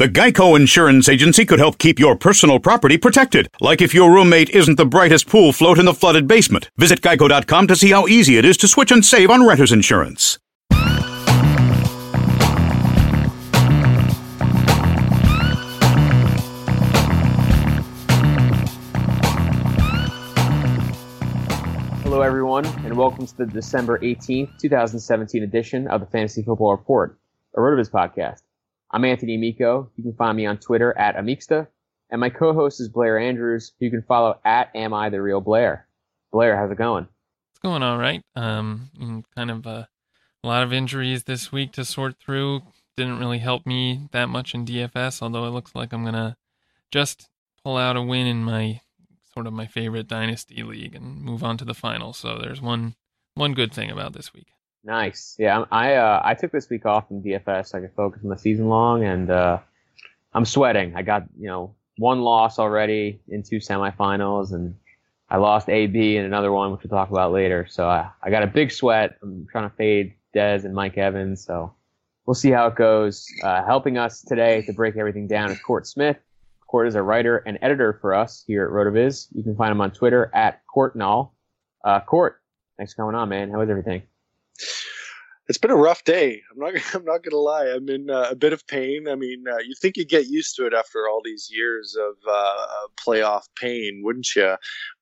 The Geico Insurance Agency could help keep your personal property protected, like if your roommate isn't the brightest pool float in the flooded basement. Visit geico.com to see how easy it is to switch and save on renter's insurance. Hello, everyone, and welcome to the December 18th, 2017 edition of the Fantasy Football Report, a Rotoviz podcast. I'm Anthony Amico. You can find me on Twitter at Amixta, and my co-host is Blair Andrews, who you can follow at Am I the Real Blair. Blair, how's it going? It's going all right. Um, kind of a, a lot of injuries this week to sort through. Didn't really help me that much in DFS, although it looks like I'm gonna just pull out a win in my sort of my favorite dynasty league and move on to the final. So there's one one good thing about this week. Nice. Yeah, I uh, I took this week off from DFS so I could focus on the season long, and uh, I'm sweating. I got you know one loss already in two semifinals, and I lost AB in another one, which we'll talk about later. So I, I got a big sweat. I'm trying to fade Dez and Mike Evans, so we'll see how it goes. Uh, helping us today to break everything down is Court Smith. Court is a writer and editor for us here at Rotoviz. You can find him on Twitter at Courtnall. Uh, Court, thanks for coming on, man. How is everything? It's been a rough day. I'm not. I'm not gonna lie. I'm in uh, a bit of pain. I mean, uh, you think you get used to it after all these years of uh, playoff pain, wouldn't you?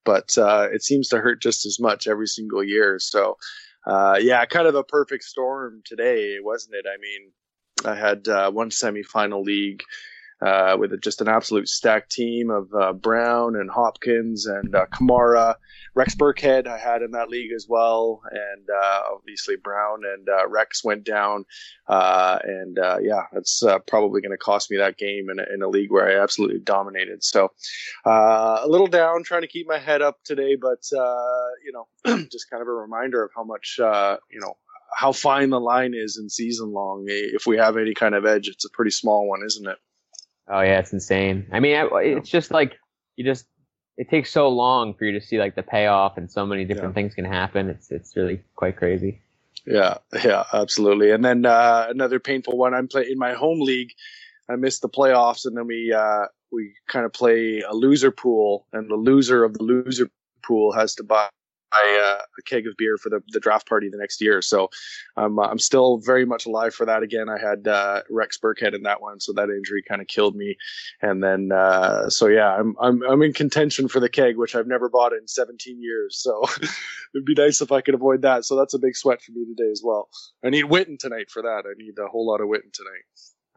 But uh, it seems to hurt just as much every single year. So, uh, yeah, kind of a perfect storm today, wasn't it? I mean, I had uh, one semifinal league uh, with just an absolute stacked team of uh, Brown and Hopkins and uh, Kamara. Rex Burkhead I had in that league as well, and uh, obviously Brown and uh, Rex went down, uh, and yeah, that's probably going to cost me that game in a, in a league where I absolutely dominated. So a little down, trying to keep my head up today, but you know, just kind of a reminder of how much you know how fine the line is in season long. If we have any kind of edge, it's a pretty small one, isn't it? Oh yeah, it's insane. I mean, it's just like you just it takes so long for you to see like the payoff, and so many different yeah. things can happen. It's it's really quite crazy. Yeah, yeah, absolutely. And then uh, another painful one. I'm playing in my home league. I missed the playoffs, and then we uh, we kind of play a loser pool, and the loser of the loser pool has to buy uh, a keg of beer for the, the draft party the next year. So I'm uh, I'm still very much alive for that. Again, I had uh, Rex Burkhead in that one, so that injury kind of killed me. And then uh, so yeah, I'm I'm I'm in contention for the keg, which I've never bought in 17 years. So it'd be nice if I could avoid that. So that's a big sweat for me today as well. I need Witten tonight for that. I need a whole lot of Witten tonight.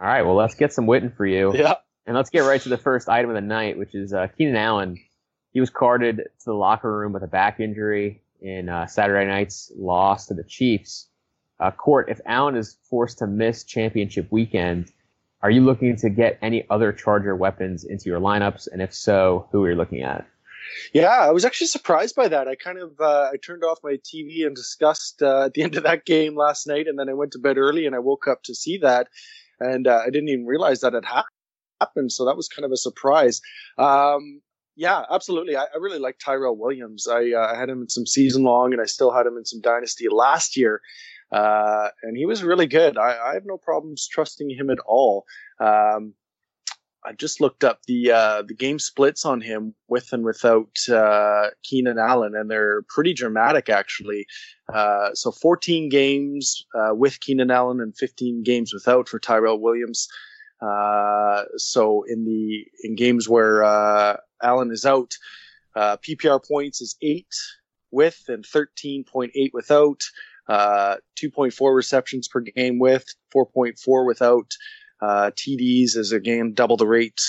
All right, well let's get some Witten for you. Yeah. And let's get right to the first item of the night, which is uh, Keenan Allen he was carted to the locker room with a back injury in uh, Saturday night's loss to the Chiefs. Uh, Court, if Allen is forced to miss championship weekend, are you looking to get any other Charger weapons into your lineups? And if so, who are you looking at? Yeah, I was actually surprised by that. I kind of uh, I turned off my TV and discussed uh, at the end of that game last night, and then I went to bed early and I woke up to see that, and uh, I didn't even realize that it happened. So that was kind of a surprise. Um, yeah, absolutely. I, I really like Tyrell Williams. I, uh, I had him in some season long, and I still had him in some dynasty last year, uh, and he was really good. I, I, have no problems trusting him at all. Um, I just looked up the uh, the game splits on him with and without uh, Keenan Allen, and they're pretty dramatic actually. Uh, so 14 games uh, with Keenan Allen and 15 games without for Tyrell Williams. Uh, so in the in games where uh, Allen is out, uh, PPR points is eight with and 13.8 without. Uh, 2.4 receptions per game with, 4.4 without. Uh, TDs is again double the rate.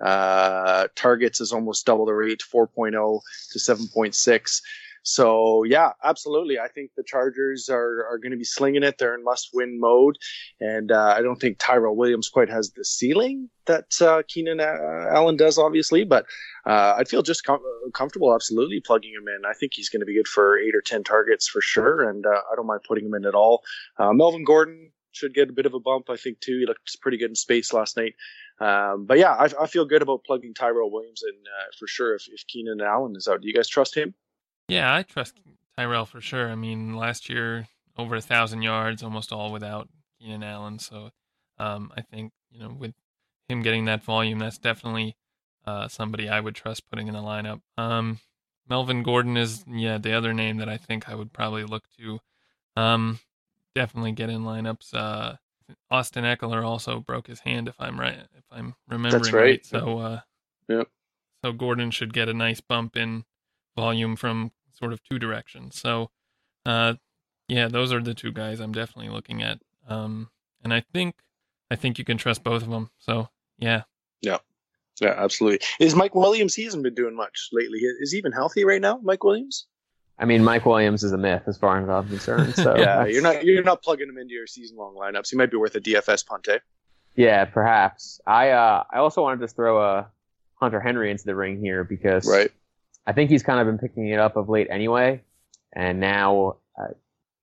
Uh, targets is almost double the rate, 4.0 to 7.6. So yeah, absolutely. I think the Chargers are, are going to be slinging it. They're in must win mode. And, uh, I don't think Tyrell Williams quite has the ceiling that, uh, Keenan uh, Allen does, obviously, but, uh, I'd feel just com- comfortable absolutely plugging him in. I think he's going to be good for eight or 10 targets for sure. And, uh, I don't mind putting him in at all. Uh, Melvin Gordon should get a bit of a bump, I think, too. He looked pretty good in space last night. Um, but yeah, I, I, feel good about plugging Tyrell Williams in uh, for sure if, if Keenan Allen is out. Do you guys trust him? Yeah, I trust Tyrell for sure. I mean, last year over a thousand yards, almost all without Keenan Allen. So um, I think you know with him getting that volume, that's definitely uh, somebody I would trust putting in the lineup. Um, Melvin Gordon is yeah the other name that I think I would probably look to. Um, definitely get in lineups. Uh, Austin Ekeler also broke his hand, if I'm right, if I'm remembering That's right. right. So, uh, yep. So Gordon should get a nice bump in volume from sort of two directions. So, uh, yeah, those are the two guys I'm definitely looking at. Um, and I think I think you can trust both of them. So, yeah. Yeah. Yeah, absolutely. Is Mike Williams? He hasn't been doing much lately. Is he even healthy right now, Mike Williams? I mean, Mike Williams is a myth as far as I'm concerned. So yeah, you're not you're not plugging him into your season long lineups. He might be worth a DFS punt. Eh? Yeah, perhaps. I uh, I also wanted to throw a Hunter Henry into the ring here because right. I think he's kind of been picking it up of late anyway, and now uh,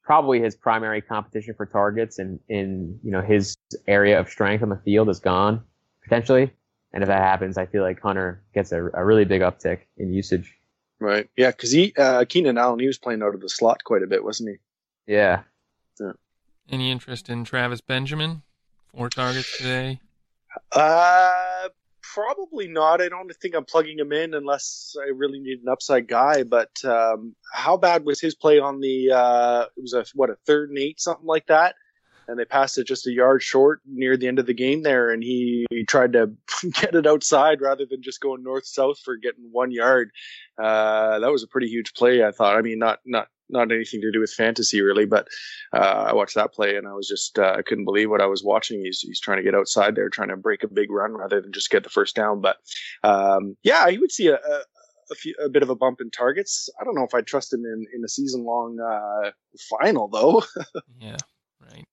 probably his primary competition for targets and in you know his area of strength on the field is gone potentially. And if that happens, I feel like Hunter gets a, a really big uptick in usage. Right. Yeah, because he uh, Keenan Allen he was playing out of the slot quite a bit, wasn't he? Yeah. yeah. Any interest in Travis Benjamin? Four targets today. Uh, probably not. I don't think I'm plugging him in unless I really need an upside guy. But um, how bad was his play on the? Uh, it was a what a third and eight, something like that, and they passed it just a yard short near the end of the game there, and he, he tried to get it outside rather than just going north south for getting one yard. Uh, that was a pretty huge play, I thought. I mean, not not not anything to do with fantasy really, but uh, I watched that play and I was just uh, I couldn't believe what I was watching. He's he's trying to get outside there, trying to break a big run rather than just get the first down. But um, yeah, he would see a, a, a, few, a bit of a bump in targets. I don't know if I trust him in in a season long uh, final though. yeah, right.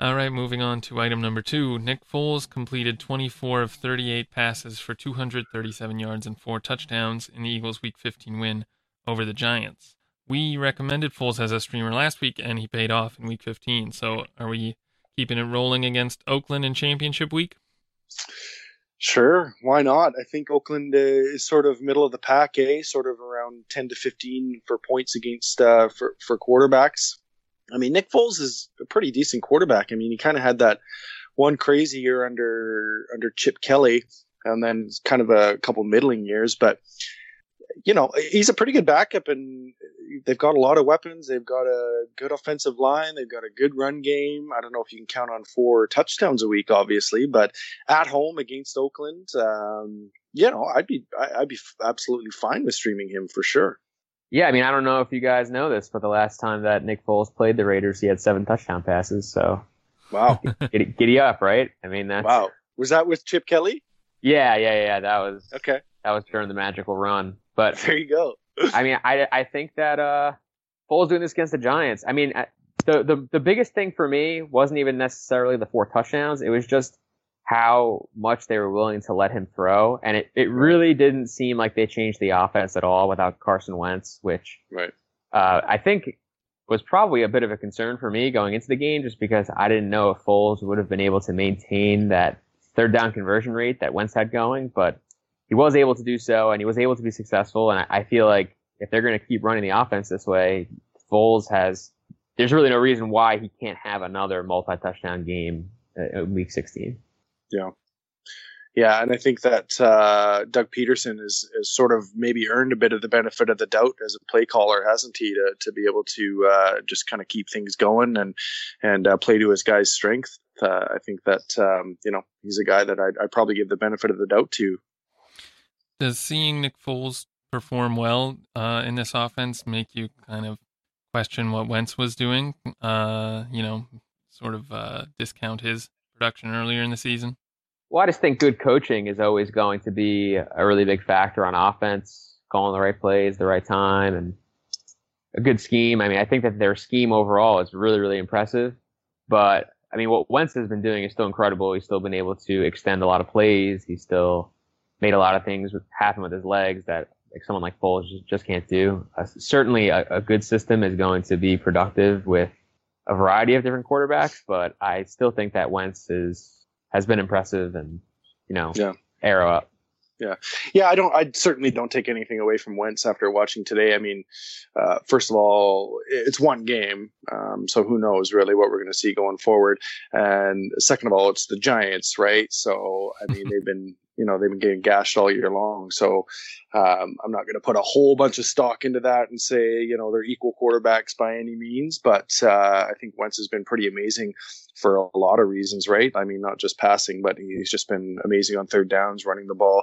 All right, moving on to item number two. Nick Foles completed 24 of 38 passes for 237 yards and four touchdowns in the Eagles' Week 15 win over the Giants we recommended Foles as a streamer last week, and he paid off in Week 15. So, are we keeping it rolling against Oakland in Championship Week? Sure, why not? I think Oakland uh, is sort of middle of the pack, eh? Sort of around 10 to 15 for points against uh, for for quarterbacks. I mean, Nick Foles is a pretty decent quarterback. I mean, he kind of had that one crazy year under under Chip Kelly, and then kind of a couple middling years, but you know, he's a pretty good backup, and they've got a lot of weapons. They've got a good offensive line. They've got a good run game. I don't know if you can count on four touchdowns a week, obviously, but at home against Oakland, um, you know, I'd be I'd be absolutely fine with streaming him for sure. Yeah, I mean, I don't know if you guys know this, but the last time that Nick Foles played the Raiders, he had seven touchdown passes. So, wow, giddy, giddy up, right? I mean, that's wow. Was that with Chip Kelly? Yeah, yeah, yeah. That was okay. That was during the magical run. But there you go. I mean, I I think that uh, Foles doing this against the Giants. I mean, the the the biggest thing for me wasn't even necessarily the four touchdowns. It was just how much they were willing to let him throw. And it, it really didn't seem like they changed the offense at all without Carson Wentz, which right. uh, I think was probably a bit of a concern for me going into the game just because I didn't know if Foles would have been able to maintain that third down conversion rate that Wentz had going, but he was able to do so and he was able to be successful. And I, I feel like if they're going to keep running the offense this way, Foles has, there's really no reason why he can't have another multi touchdown game in week 16. Yeah. Yeah, and I think that uh, Doug Pederson is, is sort of maybe earned a bit of the benefit of the doubt as a play caller, hasn't he? To, to be able to uh, just kind of keep things going and and uh, play to his guy's strength. Uh, I think that um, you know he's a guy that I'd, I'd, probably give the benefit of the doubt to. Does seeing Nick Foles perform well uh, in this offense make you kind of question what Wentz was doing? Uh, you know, sort of discount his production earlier in the season. Well, I just think good coaching is always going to be a really big factor on offense, calling the right plays, the right time, and a good scheme. I mean, I think that their scheme overall is really, really impressive. But I mean, what Wentz has been doing is still incredible. He's still been able to extend a lot of plays. He's still made a lot of things with, happen with his legs that like someone like Foles just, just can't do. Uh, certainly, a, a good system is going to be productive with a variety of different quarterbacks, but I still think that Wentz is has been impressive and you know yeah. arrow up. Yeah, yeah. I don't. I certainly don't take anything away from Wentz after watching today. I mean, uh, first of all, it's one game, um, so who knows really what we're going to see going forward. And second of all, it's the Giants, right? So I mean, they've been you know they've been getting gashed all year long. So um, I'm not going to put a whole bunch of stock into that and say you know they're equal quarterbacks by any means. But uh, I think Wentz has been pretty amazing for a lot of reasons, right? I mean, not just passing, but he's just been amazing on third downs, running the ball.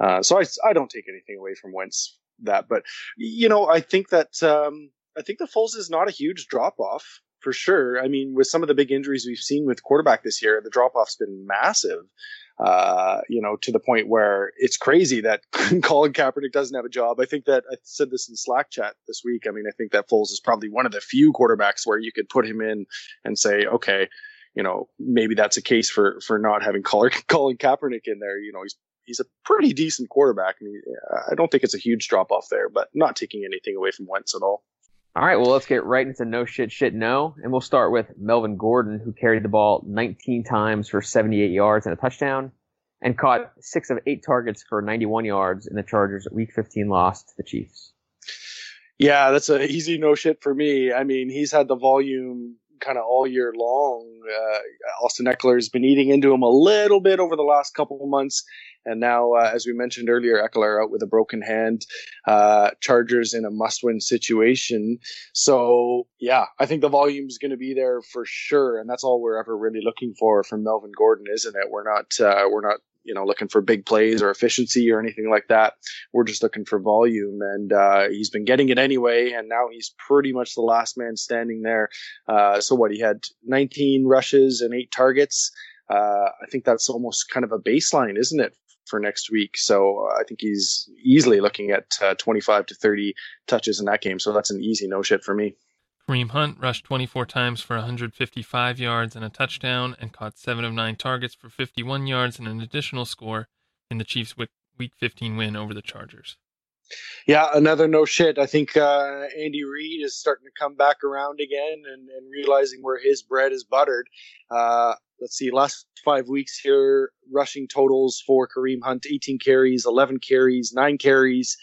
Uh, so I I don't take anything away from Wentz that, but you know I think that um, I think the Foles is not a huge drop off for sure. I mean, with some of the big injuries we've seen with quarterback this year, the drop off's been massive uh, you know, to the point where it's crazy that Colin Kaepernick doesn't have a job. I think that I said this in Slack chat this week. I mean, I think that Foles is probably one of the few quarterbacks where you could put him in and say, okay, you know, maybe that's a case for for not having Colin, Kaepernick in there. You know, he's he's a pretty decent quarterback. I mean, I don't think it's a huge drop off there, but not taking anything away from Wentz at all. All right, well, let's get right into no shit, shit, no. And we'll start with Melvin Gordon, who carried the ball 19 times for 78 yards and a touchdown, and caught six of eight targets for 91 yards in the Chargers' Week 15 loss to the Chiefs. Yeah, that's an easy no shit for me. I mean, he's had the volume kind of all year long. Uh, Austin Ekeler's been eating into him a little bit over the last couple of months. And now, uh, as we mentioned earlier, Ekeler out with a broken hand, uh, Chargers in a must win situation. So, yeah, I think the volume is going to be there for sure. And that's all we're ever really looking for from Melvin Gordon, isn't it? We're not, uh, we're not, you know, looking for big plays or efficiency or anything like that. We're just looking for volume. And, uh, he's been getting it anyway. And now he's pretty much the last man standing there. Uh, so what? He had 19 rushes and eight targets. Uh, I think that's almost kind of a baseline, isn't it, for next week. So uh, I think he's easily looking at uh, 25 to 30 touches in that game. So that's an easy no shit for me. Kareem Hunt rushed 24 times for 155 yards and a touchdown and caught 7 of 9 targets for 51 yards and an additional score in the Chiefs' Week 15 win over the Chargers. Yeah, another no shit. I think uh, Andy Reid is starting to come back around again and, and realizing where his bread is buttered. Uh, let's see, last five weeks here, rushing totals for Kareem Hunt 18 carries, 11 carries, 9 carries.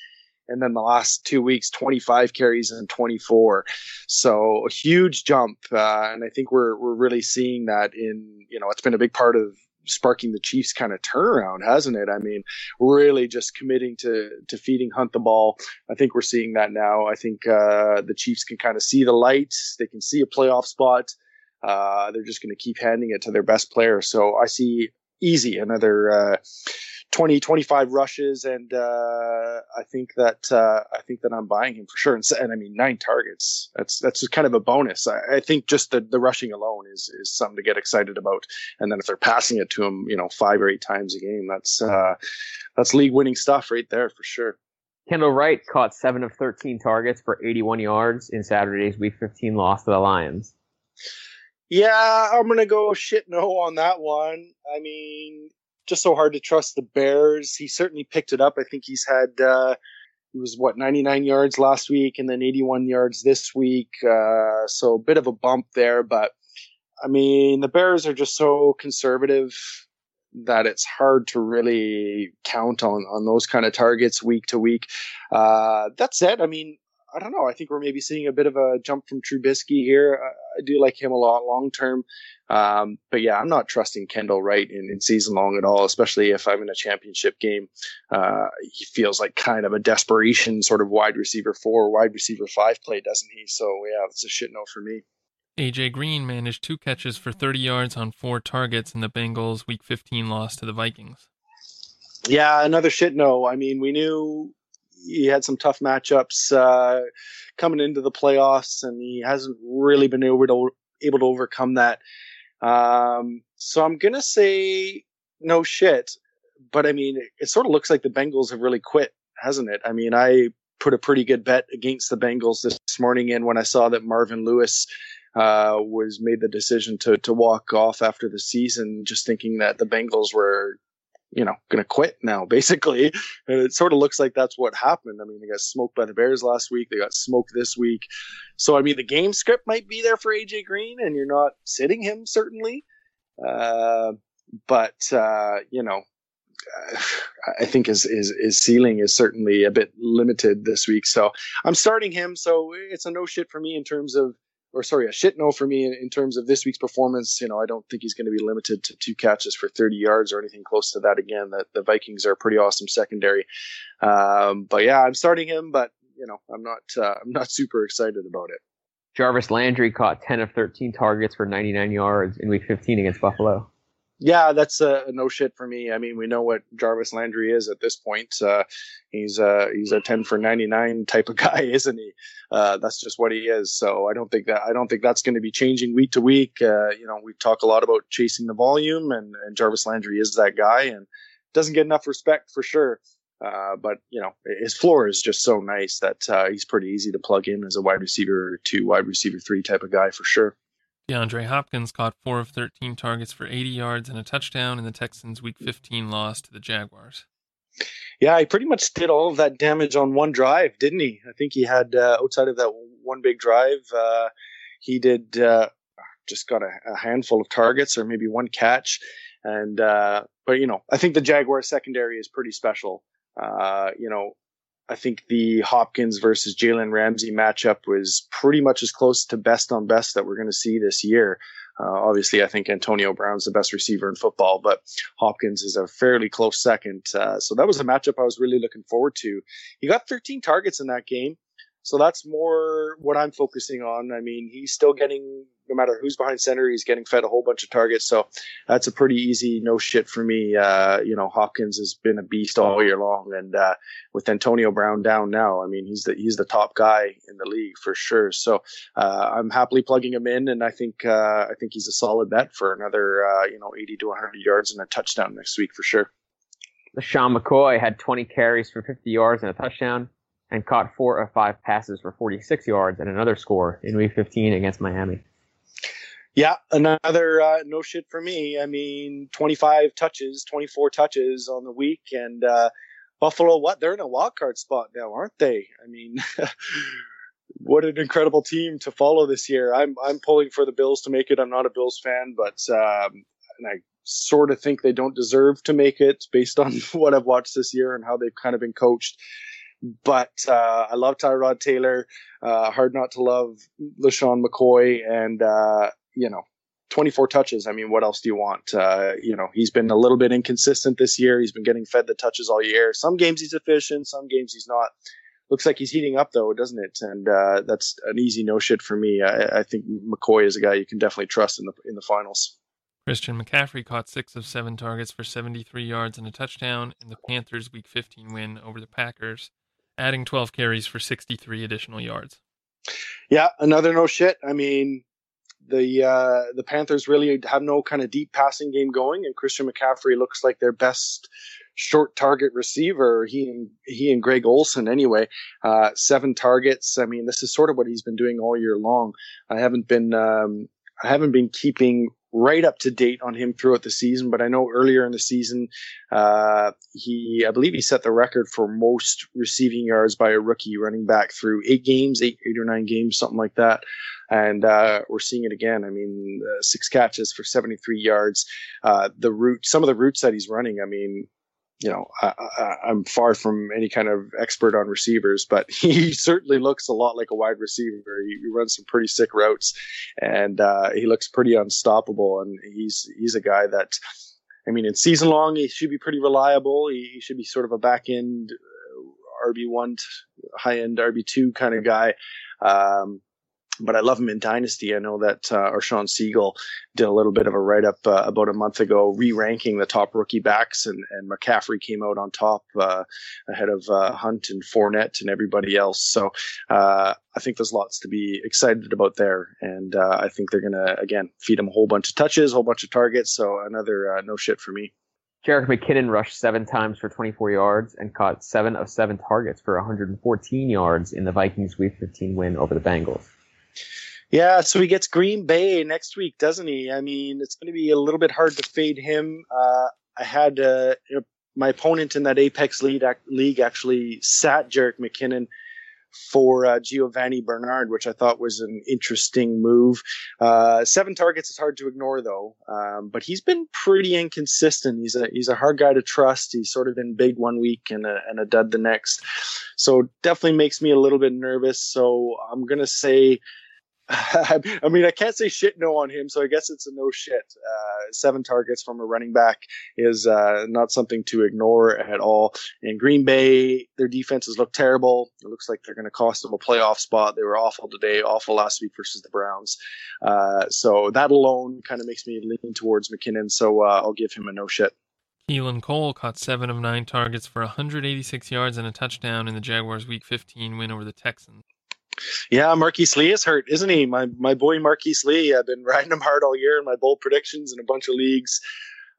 And then the last two weeks, 25 carries and 24. So a huge jump. Uh, and I think we're, we're really seeing that in, you know, it's been a big part of sparking the Chiefs kind of turnaround, hasn't it? I mean, really just committing to to feeding Hunt the ball. I think we're seeing that now. I think uh, the Chiefs can kind of see the light. They can see a playoff spot. Uh, they're just going to keep handing it to their best player. So I see easy another uh, 20, 25 rushes, and uh, I think that uh, I think that I'm buying him for sure. And, and I mean, nine targets. That's that's just kind of a bonus. I, I, think just the, the rushing alone is is something to get excited about. And then if they're passing it to him, you know, five or eight times a game, that's uh, that's league winning stuff right there for sure. Kendall Wright caught seven of 13 targets for 81 yards in Saturday's Week 15 loss to the Lions. Yeah, I'm gonna go shit no on that one. I mean, just so hard to trust the Bears. He certainly picked it up. I think he's had uh, he was what 99 yards last week and then 81 yards this week. Uh, so a bit of a bump there, but I mean the Bears are just so conservative that it's hard to really count on on those kind of targets week to week. Uh, that said, I mean I don't know. I think we're maybe seeing a bit of a jump from Trubisky here. I, do like him a lot long term. Um, but yeah, I'm not trusting Kendall Wright in, in, season long at all, especially if I'm in a championship game. Uh, he feels like kind of a desperation sort of wide receiver four, wide receiver five play, doesn't he? So yeah, it's a shit no for me. AJ Green managed two catches for 30 yards on four targets in the Bengals' Week 15 loss to the Vikings. Yeah, another shit no. I mean, we knew he had some tough matchups uh, coming into the playoffs, and he hasn't really been able to able to overcome that. Um, so I'm gonna say no shit, but I mean, it, it sort of looks like the Bengals have really quit, hasn't it? I mean, I put a pretty good bet against the Bengals this morning, and when I saw that Marvin Lewis uh, was made the decision to to walk off after the season, just thinking that the Bengals were you know, going to quit now, basically. And it sort of looks like that's what happened. I mean, they got smoked by the Bears last week. They got smoked this week. So, I mean, the game script might be there for AJ Green, and you're not sitting him, certainly. Uh, but, uh, you know, I think his, his, his ceiling is certainly a bit limited this week. So I'm starting him. So it's a no shit for me in terms of or sorry, a shit no for me in, in, terms of this week's performance. You know, I don't think he's going to be limited to two catches for 30 yards or anything close to that. Again, that the Vikings are a pretty awesome secondary. Um, but yeah, I'm starting him, but you know, I'm not, uh, I'm not super excited about it. Jarvis Landry caught 10 of 13 targets for 99 yards in week 15 against Buffalo yeah, that's a, no shit for me. I mean, we know what Jarvis Landry is at this point. Uh, he's a he's a ten for ninety nine type of guy, isn't he? Uh, that's just what he is. So I don't think that I don't think that's going to be changing week to week. Uh, you know, we talk a lot about chasing the volume, and, and Jarvis Landry is that guy, and doesn't get enough respect for sure. Uh, but you know, his floor is just so nice that uh, he's pretty easy to plug in as a wide receiver two, wide receiver three type of guy for sure. DeAndre Hopkins caught 4 of 13 targets for 80 yards and a touchdown in the Texans' Week 15 loss to the Jaguars. Yeah, he pretty much did all of that damage on one drive, didn't he? I think he had, uh, outside of that one big drive, uh, he did uh, just got a, a, handful of targets or maybe one catch. And, uh, but, you know, I think the Jaguar secondary is pretty special. Uh, you know, I think the Hopkins versus Jalen Ramsey matchup was pretty much as close to best on best that we're going to see this year. Uh, obviously, I think Antonio Brown's the best receiver in football, but Hopkins is a fairly close second. Uh, so that was a matchup I was really looking forward to. He got 13 targets in that game. So that's more what I'm focusing on. I mean, he's still getting, no matter who's behind center, he's getting fed a whole bunch of targets. So that's a pretty easy no shit for me. Uh, you know, Hopkins has been a beast all year long, and uh, with Antonio Brown down now, I mean, he's the he's the top guy in the league for sure. So uh, I'm happily plugging him in, and I think uh, I think he's a solid bet for another uh, you know 80 to 100 yards and a touchdown next week for sure. Sean McCoy had 20 carries for 50 yards and a touchdown and caught four of five passes for 46 yards and another score in Week 15 against Miami. Yeah, another uh, no shit for me. I mean, 25 touches, 24 touches on the week, and uh, Buffalo, what? They're in a wild card spot now, aren't they? I mean, what an incredible team to follow this year. I'm I'm pulling for the Bills to make it. I'm not a Bills fan, but um, and I sort of think they don't deserve to make it based on what I've watched this year and how they've kind of been coached. But uh, I love Tyrod Taylor. Uh, hard not to love LeSean McCoy. And, uh, you know, 24 touches. I mean, what else do you want? Uh, you know, he's been a little bit inconsistent this year. He's been getting fed the touches all year. Some games he's efficient, some games he's not. Looks like he's heating up though, doesn't it? And uh, that's an easy no shit for me. I, I, think McCoy is a guy you can definitely trust in the in the finals. Christian McCaffrey caught six of seven targets for 73 yards and a touchdown in the Panthers' Week 15 win over the Packers, adding 12 carries for 63 additional yards. Yeah, another no shit. I mean, the uh, the Panthers really have no kind of deep passing game going, and Christian McCaffrey looks like their best short target receiver. He and he and Greg Olsen anyway. Uh, seven targets. I mean, this is sort of what he's been doing all year long. I haven't been um, I haven't been keeping right up to date on him throughout the season, but I know earlier in the season, uh, he, I believe he set the record for most receiving yards by a rookie running back through eight games, eight, eight or nine games, something like that. And, uh, we're seeing it again. I mean, uh, six catches for 73 yards. Uh, the route, some of the routes that he's running, I mean, you know, I, am far from any kind of expert on receivers, but he certainly looks a lot like a wide receiver. He, he runs some pretty sick routes, and uh, he looks pretty unstoppable. And he's he's a guy that, I mean, in season long, he should be pretty reliable. He, he should be sort of a back end uh, RB one, high end RB two kind of guy. Um, but I love him in Dynasty. I know that uh, our Shawn Siegele did a little bit of a write up uh, about a month ago, re ranking the top rookie backs, and, and McCaffrey came out on top uh, ahead of uh, Hunt and Fournette and everybody else. So uh, I think there's lots to be excited about there. And uh, I think they're going to, again, feed him a whole bunch of touches, a whole bunch of targets. So another no shit for me. Jerick McKinnon rushed seven times for 24 yards and caught seven of seven targets for 114 yards in the Vikings Week 15 win over the Bengals. Yeah, so he gets Green Bay next week, doesn't he? I mean, it's going to be a little bit hard to fade him. Uh, I had uh, my opponent in that Apex league, league actually sat Jerick McKinnon for uh, Giovani Bernard, which I thought was an interesting move. Uh, seven targets is hard to ignore, though. Um, but he's been pretty inconsistent. He's a he's a hard guy to trust. He's sort of been big one week and a, and a dud the next. So definitely makes me a little bit nervous. So I'm gonna say I mean, I can't say shit no on him, so I guess it's a no shit. Uh, seven targets from a running back is uh, not something to ignore at all. In Green Bay, their defenses look terrible. It looks like they're going to cost them a playoff spot. They were awful today, awful last week versus the Browns. Uh, so that alone kind of makes me lean towards McKinnon. So uh, I'll give him a no shit. Keelan Cole caught seven of nine targets for 186 yards and a touchdown in the Jaguars' Week 15 win over the Texans. Yeah, Marquise Lee is hurt, isn't he? My my boy Marquise Lee. I've been riding him hard all year in my bold predictions in a bunch of leagues.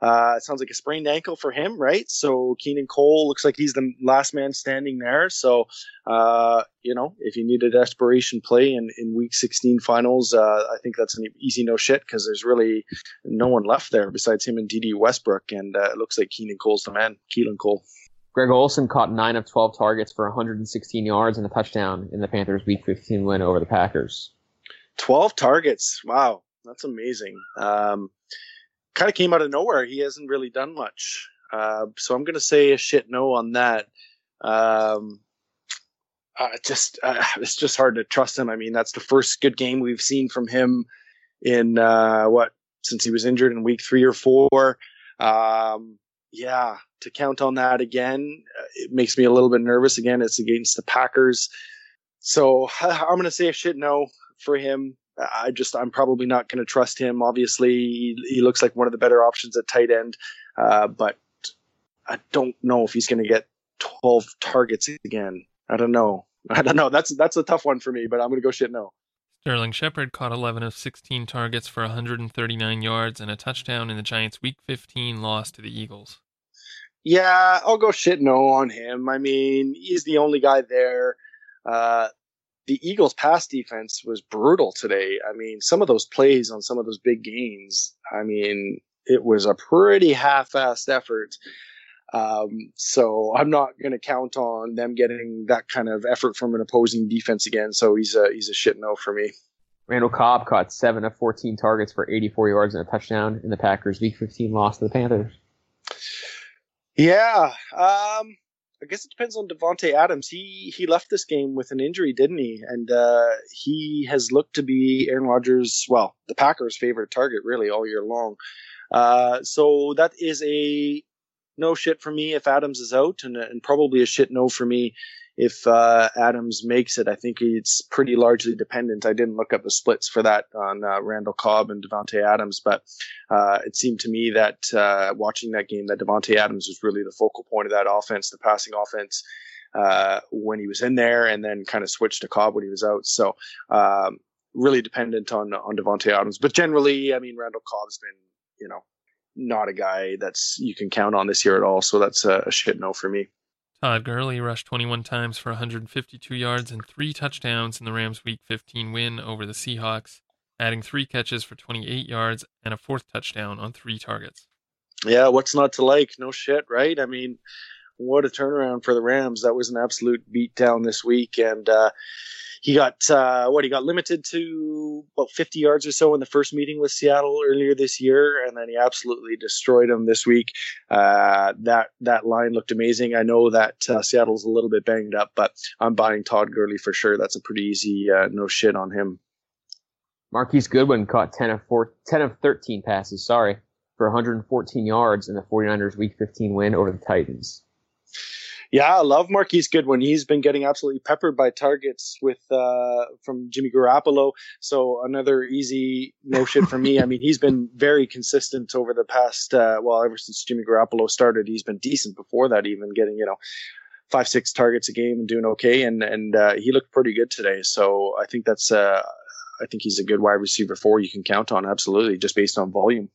Uh, it sounds like a sprained ankle for him, right? So Keenan Cole looks like he's the last man standing there. So, uh, you know, if you need a desperation play in, in week 16 finals, uh, I think that's an easy no shit because there's really no one left there besides him and Dede Westbrook. And uh, it looks like Keenan Cole's the man, Keelan Cole. Greg Olsen caught 9 of 12 targets for 116 yards and a touchdown in the Panthers' Week 15 win over the Packers. 12 targets. Wow. That's amazing. Um, kind of came out of nowhere. He hasn't really done much. Uh, so I'm going to say a shit no on that. Um, uh, just uh, it's just hard to trust him. I mean, that's the first good game we've seen from him in uh, what since he was injured in week three or four. Um, yeah, to count on that again, uh, it makes me a little bit nervous. Again, it's against the Packers. So I'm going to say a shit no for him. I just, I'm probably not going to trust him. Obviously, he, he, looks like one of the better options at tight end, uh, but I don't know if he's going to get 12 targets again. I don't know. I don't know. That's that's a tough one for me, but I'm going to go shit no. Sterling Shepard caught 11 of 16 targets for 139 yards and a touchdown in the Giants' Week 15 loss to the Eagles. Yeah, I'll go shit no on him. I mean, he's the only guy there. Uh, the Eagles' pass defense was brutal today. I mean, some of those plays on some of those big gains, I mean, it was a pretty half-assed effort. Um, so I'm not going to count on them getting that kind of effort from an opposing defense again. So he's a he's a shit no for me. Randall Cobb caught seven of 14 targets for 84 yards and a touchdown in the Packers' Week 15 loss to the Panthers. Yeah. Um, I guess it depends on Davante Adams. He he left this game with an injury, didn't he? And uh, he has looked to be Aaron Rodgers, well, the Packers' favorite target really all year long. Uh, so that is a no shit for me if Adams is out, and, and probably a shit no for me if uh, Adams makes it. I think it's pretty largely dependent. I didn't look up the splits for that on uh, Randall Cobb and Davante Adams, but uh, it seemed to me that uh, watching that game that Davante Adams was really the focal point of that offense, the passing offense. Uh, when he was in there, and then kind of switched to Cobb when he was out. So, um, really dependent on on Davante Adams. But generally, I mean, Randall Cobb's been, you know, not a guy that's you can count on this year at all. So that's a, a shit no for me. Todd Gurley rushed 21 times for 152 yards and three touchdowns in the Rams' Week 15 win over the Seahawks, adding three catches for 28 yards and a fourth touchdown on three targets. Yeah, what's not to like? No shit, right? I mean, what a turnaround for the Rams. That was an absolute beatdown this week. And, uh, he got uh, what he got limited to about 50 yards or so in the first meeting with Seattle earlier this year, and then he absolutely destroyed him this week. Uh, that that line looked amazing. I know that uh, Seattle's a little bit banged up, but I'm buying Todd Gurley for sure. That's a pretty easy uh, no shit on him. Marquise Goodwin caught 10 of four, 10 of 13 passes. Sorry. For 114 yards in the 49ers Week 15 win over the Titans. Yeah, I love Marquise Goodwin. He's been getting absolutely peppered by targets with uh, from Jimmy Garoppolo. So another easy no shit for me. I mean, he's been very consistent over the past uh, well, ever since Jimmy Garoppolo started. He's been decent before that, even getting you know five six targets a game and doing okay. And and uh, he looked pretty good today. So I think that's uh, I think he's a good wide receiver four you can count on absolutely just based on volume.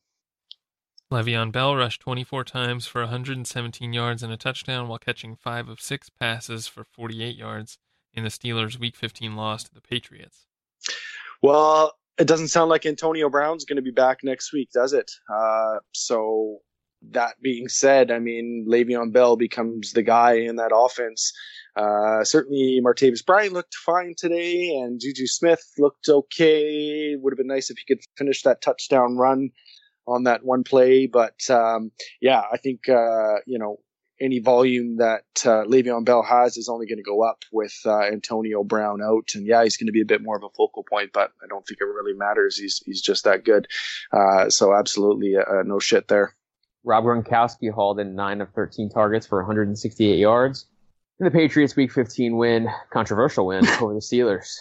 Le'Veon Bell rushed 24 times for 117 yards and a touchdown while catching five of six passes for 48 yards in the Steelers' Week 15 loss to the Patriots. Well, it doesn't sound like Antonio Brown's going to be back next week, does it? Uh, so that being said, I mean, Le'Veon Bell becomes the guy in that offense. Uh, certainly, Martavis Bryant looked fine today, and Juju Smith looked okay. Would have been nice if he could finish that touchdown run on that one play. But um, yeah, I think uh, you know any volume that uh, Le'Veon Bell has is only going to go up with uh, Antonio Brown out. And yeah, he's going to be a bit more of a focal point, but I don't think it really matters. He's he's just that good. Uh, so absolutely uh, no shit there. Rob Gronkowski hauled in nine of 13 targets for 168 yards. In the Patriots Week 15 win, controversial win over the Steelers.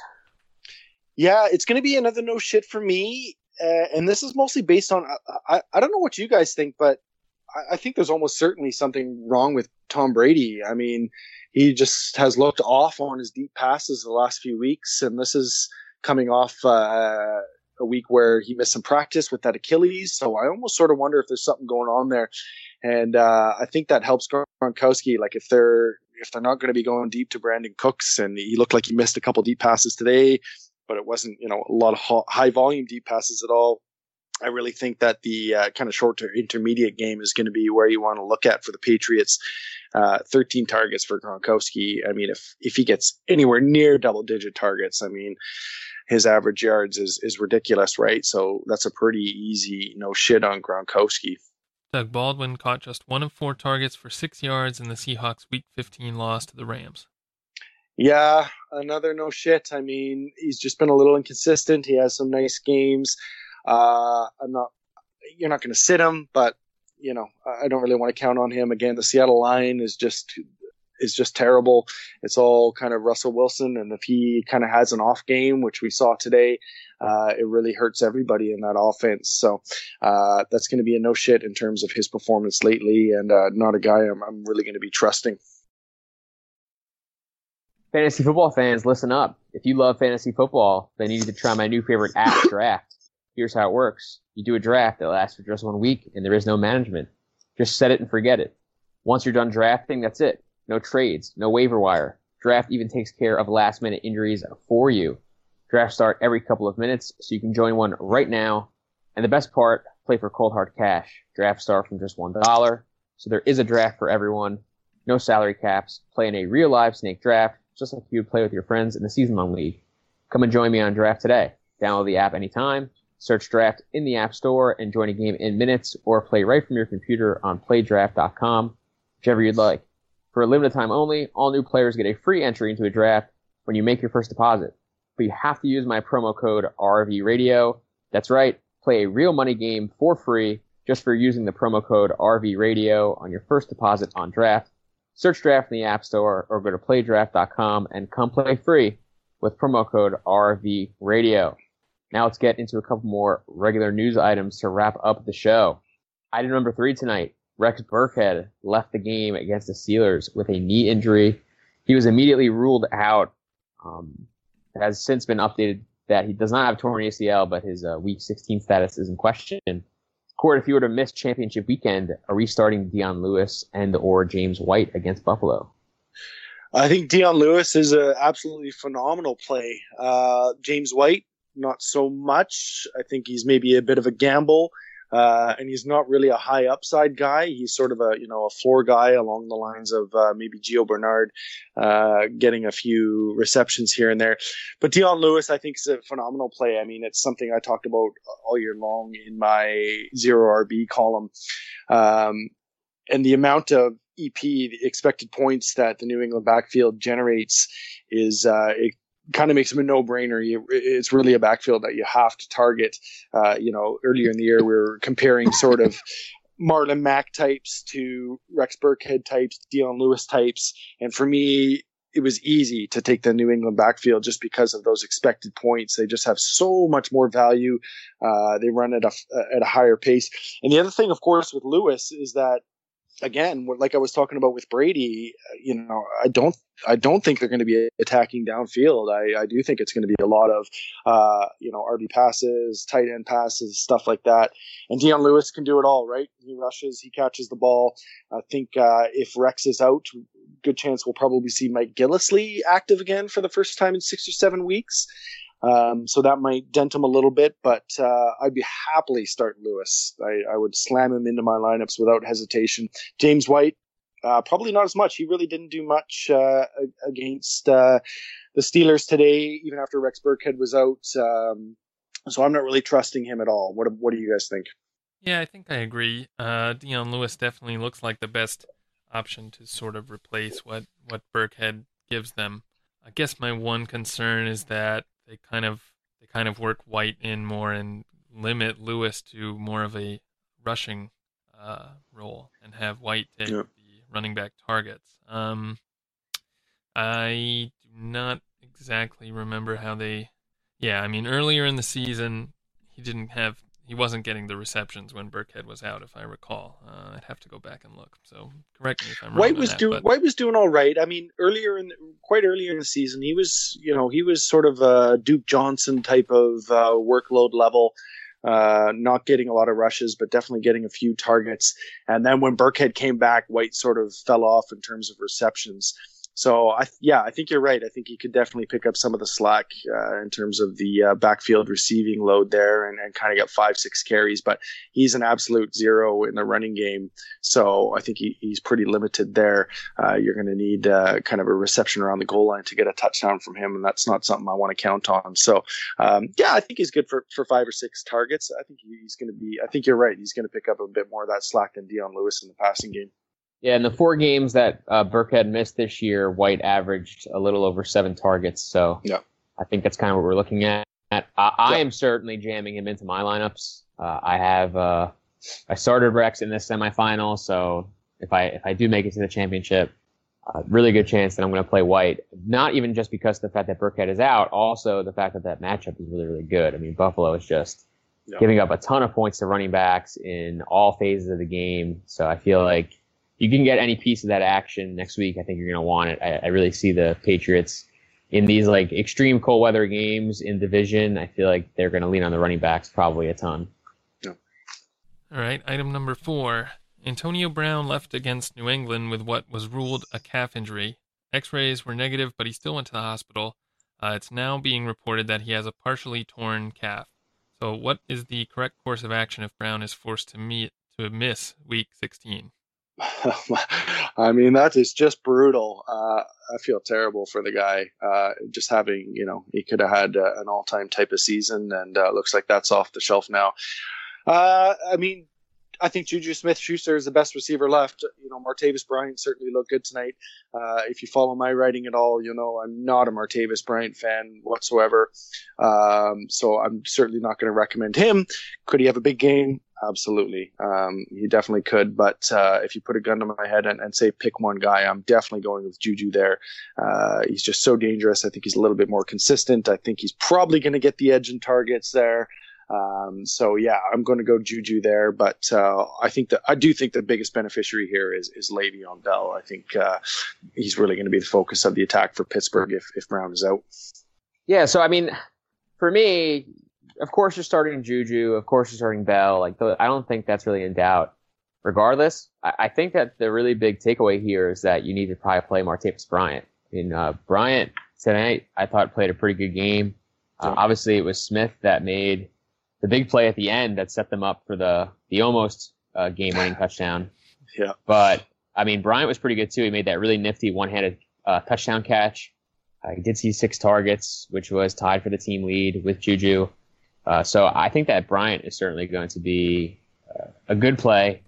Yeah, it's going to be another no shit for me uh, and this is mostly based on I, I don't know what you guys think, but I, I think there's almost certainly something wrong with Tom Brady. I mean, he just has looked off on his deep passes the last few weeks, and this is coming off uh, a week where he missed some practice with that Achilles. So I almost sort of wonder if there's something going on there, and uh, I think that helps Gronkowski. Like if they're if they're not going to be going deep to Brandin Cooks, and he looked like he missed a couple deep passes today but it wasn't, you know, a lot of high volume deep passes at all. I really think that the uh, kind of short to intermediate game is going to be where you want to look at for the Patriots. Uh, 13 targets for Gronkowski. I mean, if if he gets anywhere near double digit targets, I mean, his average yards is is ridiculous, right? So that's a pretty easy no shit on Gronkowski. Doug Baldwin caught just one of four targets for six yards in the Seahawks' Week 15 loss to the Rams. Yeah, another no shit. I mean, he's just been a little inconsistent. He has some nice games. Uh, I'm not. You're not going to sit him, but you know, I don't really want to count on him again. The Seattle line is just is just terrible. It's all kind of Russell Wilson, and if he kind of has an off game, which we saw today, uh, it really hurts everybody in that offense. So uh, that's going to be a no shit in terms of his performance lately, and uh, not a guy I'm, I'm really going to be trusting. Fantasy football fans, listen up. If you love fantasy football, then you need to try my new favorite app, Draft. Here's how it works. You do a draft that lasts for just one week, and there is no management. Just set it and forget it. Once you're done drafting, that's it. No trades, no waiver wire. Draft even takes care of last minute injuries for you. Drafts start every couple of minutes, so you can join one right now. And the best part, play for cold hard cash. Drafts start from just one dollar. So there is a draft for everyone. No salary caps. Play in a real live snake draft just like you would play with your friends in the season long league. Come and join me on Draft today. Download the app anytime, search Draft in the App Store, and join a game in minutes, or play right from your computer on PlayDraft.com, whichever you'd like. For a limited time only, all new players get a free entry into a draft when you make your first deposit. But you have to use my promo code RV Radio. That's right, play a real money game for free just for using the promo code RV Radio on your first deposit on draft. Search draft in the App Store or go to playdraft.com and come play free with promo code RV Radio. Now let's get into a couple more regular news items to wrap up the show. Item number three tonight. Rex Burkhead left the game against the Steelers with a knee injury. He was immediately ruled out. Um, has since been updated that he does not have torn ACL, but his uh, Week 16 status is in question. Court, if you were to miss championship weekend, are we starting Dion Lewis and or James White against Buffalo? I think Dion Lewis is an absolutely phenomenal play. Uh, James White, not so much. I think he's maybe a bit of a gamble. Uh, and he's not really a high upside guy. He's sort of a you know a floor guy along the lines of uh, maybe Gio Bernard, uh, getting a few receptions here and there. But Dion Lewis, I think, is a phenomenal play. I mean, it's something I talked about all year long in my zero RB column, um, and the amount of EP, the expected points that the New England backfield generates, is uh, it kind of makes him a no-brainer. You, it's really a backfield that you have to target. Uh, you know, earlier in the year we were comparing sort of Marlon Mack types to Rex Burkhead types, Dion Lewis types, and for me, it was easy to take the New England backfield just because of those expected points. They just have so much more value. Uh, they run at a at a higher pace. And the other thing, of course, with Lewis is that again, like I was talking about with Brady, uh, you know, I don't, I don't think they're going to be attacking downfield. I, I do think it's going to be a lot of, uh, you know, RB passes, tight end passes, stuff like that. And Dion Lewis can do it all, right? He rushes, he catches the ball. I think uh, if Rex is out, good chance we'll probably see Mike Gillislee active again for the first time in six or seven weeks. Um, so that might dent him a little bit, but uh, I'd be happily starting Lewis. I, I, would slam him into my lineups without hesitation. James White, uh, probably not as much. He really didn't do much uh, against uh, the Steelers today, even after Rex Burkhead was out. Um, so I'm not really trusting him at all. What What do you guys think? Yeah, I think I agree. Uh, Dion Lewis definitely looks like the best option to sort of replace what what Burkhead gives them. I guess my one concern is that they kind of they kind of work White in more and limit Lewis to more of a rushing uh, role and have White take the running back targets. Um, I do not exactly remember how they. Yeah, I mean earlier in the season he didn't have he wasn't getting the receptions when Burkhead was out, if I recall. Uh, I'd have to go back and look. So correct me if I'm wrong. White was doing White was doing all right. I mean, earlier in the, quite earlier in the season, he was you know he was sort of a Duke Johnson type of uh, workload level. Uh, not getting a lot of rushes, but definitely getting a few targets. And then when Burkhead came back, White sort of fell off in terms of receptions. So I, yeah, I think you're right. I think he could definitely pick up some of the slack uh, in terms of the uh, backfield receiving load there, and, and kind of get five, six carries. But he's an absolute zero in the running game, so I think he, he's pretty limited there. Uh, you're going to need uh, kind of a reception around the goal line to get a touchdown from him, and that's not something I want to count on. So um, yeah, I think he's good for, for five or six targets. I think he's going to be. I think you're right. He's going to pick up a bit more of that slack than Dion Lewis in the passing game. Yeah, in the four games that uh, Burkhead missed this year, White averaged a little over seven targets. So yeah. I think that's kind of what we're looking at. I, I am certainly jamming him into my lineups. Uh, I have uh, I started Rex in this semifinal, so if I if I do make it to the championship, uh, really good chance that I'm going to play White. Not even just because of the fact that Burkhead is out, also the fact that that matchup is really really good. I mean, Buffalo is just yeah. giving up a ton of points to running backs in all phases of the game. So I feel like you can get any piece of that action next week, I think you're going to want it. I, I, really see the Patriots in these like extreme cold weather games in division. I feel like they're going to lean on the running backs probably a ton. Yeah. All right, item number four. Antonio Brown left against New England with what was ruled a calf injury. X-rays were negative, but he still went to the hospital. Uh, it's now being reported that he has a partially torn calf. So, what is the correct course of action if Brown is forced to meet to miss Week 16? I mean, that is just brutal. Uh, I feel terrible for the guy. Uh, just having, you know, he could have had uh, an all-time type of season, and uh, looks like that's off the shelf now. Uh, I mean, I think Juju Smith Schuster is the best receiver left. You know, Martavis Bryant certainly looked good tonight. Uh, if you follow my writing at all, you know I'm not a Martavis Bryant fan whatsoever. Um, so I'm certainly not going to recommend him. Could he have a big game? Absolutely. Um, he definitely could. But uh, if you put a gun to my head and, and, say pick one guy, I'm definitely going with Juju there. Uh, he's just so dangerous. I think he's a little bit more consistent. I think he's probably going to get the edge in targets there. Um, so yeah, I'm going to go Juju there, but uh, I think that I do think the biggest beneficiary here is is Le'Veon Bell. I think uh, he's really going to be the focus of the attack for Pittsburgh if if Brown is out. Yeah, so I mean, for me, of course you're starting Juju, of course you're starting Bell. Like I don't think that's really in doubt. Regardless, I, I think that the really big takeaway here is that you need to probably play Martavis Bryant. I mean, uh, Bryant tonight I thought played a pretty good game. Uh, obviously, it was Smith that made the big play at the end that set them up for the the almost uh, game winning touchdown. Yeah. But I mean, Bryant was pretty good too. He made that really nifty one handed uh, touchdown catch. Uh, he did see six targets, which was tied for the team lead with Juju. Uh, so I think that Bryant is certainly going to be uh, a good play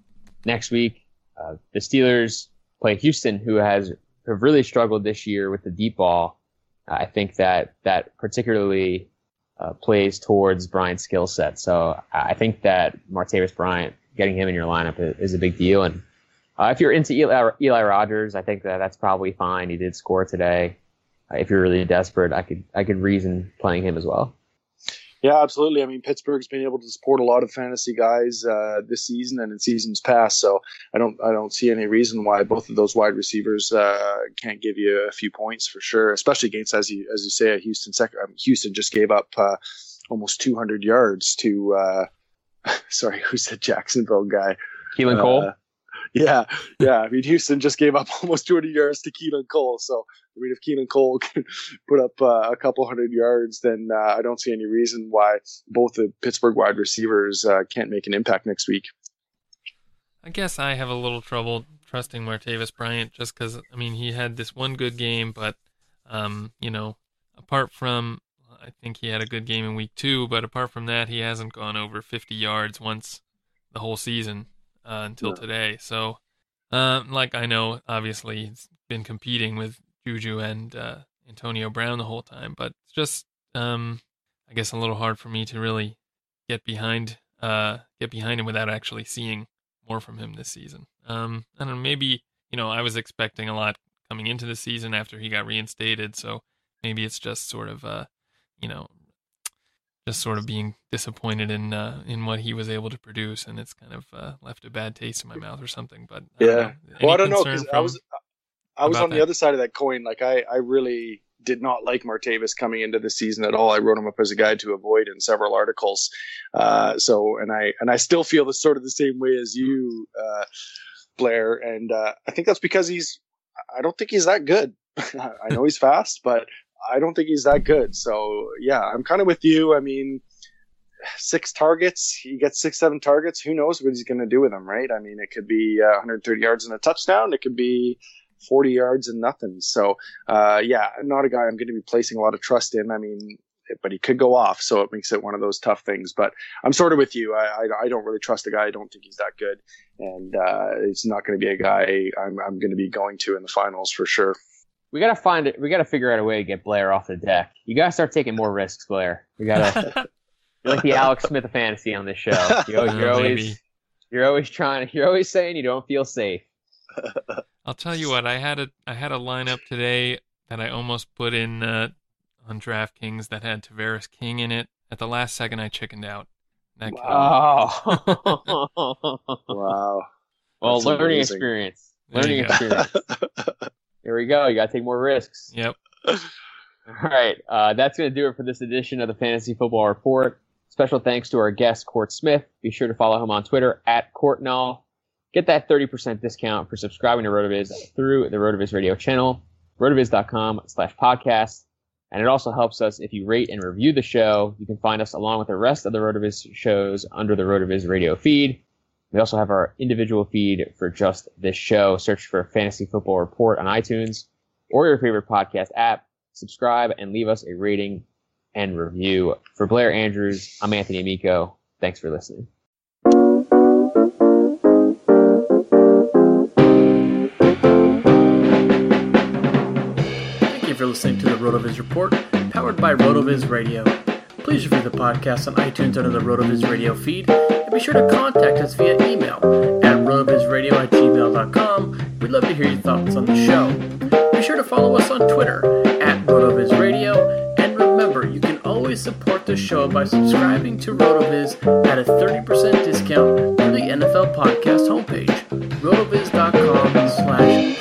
next week. Uh, the Steelers play Houston, who has have really struggled this year with the deep ball. I think that that particularly uh, plays towards Bryant's skill set. So I think that Martavis Bryant, getting him in your lineup is, a big deal. And uh, if you're into Eli, Eli Rogers, I think that that's probably fine. He did score today. If you're really desperate, I could I could reason playing him as well. Yeah, absolutely. I mean, Pittsburgh's been able to support a lot of fantasy guys uh, this season and in seasons past. So I don't, I don't see any reason why both of those wide receivers uh, can't give you a few points for sure. Especially against, as you as you say, a Houston second. I mean, Houston just gave up uh, almost 200 yards to. Uh, sorry, who's the Jacksonville guy? Keelan Cole. Yeah, yeah. I mean, Houston just gave up almost 200 yards to Keenan Cole. So, I mean, if Keenan Cole can put up uh, a couple hundred yards, then uh, I don't see any reason why both the Pittsburgh wide receivers uh, can't make an impact next week. I guess I have a little trouble trusting Martavis Bryant just because, I mean, he had this one good game, but, um, you know, apart from, I think he had a good game in week two, but apart from that, he hasn't gone over 50 yards once the whole season uh, until yeah. today. So, uh, like I know, obviously he's been competing with Juju and uh, Antonio Brown the whole time, but it's just, um, I guess, a little hard for me to really get behind, uh, get behind him without actually seeing more from him this season. Um, I don't know, maybe you know I was expecting a lot coming into the season after he got reinstated, so maybe it's just sort of, uh, you know, just sort of being disappointed in uh, in what he was able to produce, and it's kind of uh, left a bad taste in my mouth or something. But I yeah, well, I don't know because I was I was on that? the other side of that coin. Like I I really did not like Martavis coming into the season at all. I wrote him up as a guy to avoid in several articles. Uh, so and I and I still feel the sort of the same way as you, uh, Blair. And uh, I think that's because he's. I don't think he's that good. I know he's fast, but I don't think he's that good. So yeah, I'm kind of with you. I mean, six targets, he gets six, seven targets. Who knows what he's going to do with them, right? I mean, it could be uh, 130 yards and a touchdown. It could be 40 yards and nothing. So uh, yeah, not a guy I'm going to be placing a lot of trust in. I mean, but he could go off, so it makes it one of those tough things. But I'm sort of with you. I, I, I don't really trust the guy. I don't think he's that good, and uh, it's not going to be a guy I'm, I'm going to be going to in the finals for sure we gotta find it. We gotta figure out a way to get Blair off the deck. You gotta start taking more risks, Blair. You gotta. you're like the Alex Smith of fantasy on this show. You're, you're oh, always, you're always trying. You're always saying you don't feel safe. I'll tell you what. I had a I had a lineup today that I almost put in uh, on DraftKings that had Tavarres King in it. At the last second, I chickened out. That wow. wow. Well, That's learning amazing. experience. Learning experience. Here we go. You got to take more risks. Yep. All right. Uh, that's going to do it for this edition of the Fantasy Football Report. Special thanks to our guest, Court Smith. Be sure to follow him on Twitter at Courtnall. Get that 30% discount for subscribing to RotoViz through the RotoViz radio channel, rotoviz.com slash podcast. And it also helps us if you rate and review the show. You can find us along with the rest of the RotoViz shows under the RotoViz radio feed. We also have our individual feed for just this show. Search for Fantasy Football Report on iTunes or your favorite podcast app. Subscribe and leave us a rating and review. For Blair Andrews, I'm Anthony Amico. Thanks for listening. Thank you for listening to the RotoViz Report, powered by RotoViz Radio. Please review the podcast on iTunes under the RotoViz Radio feed, and be sure to contact us via email at rotovizradio at gmail.com. We'd love to hear your thoughts on the show. Be sure to follow us on Twitter at RotoViz Radio, and remember, you can always support the show by subscribing to RotoViz at a 30% discount through the NFL Podcast homepage, rotoviz.com slash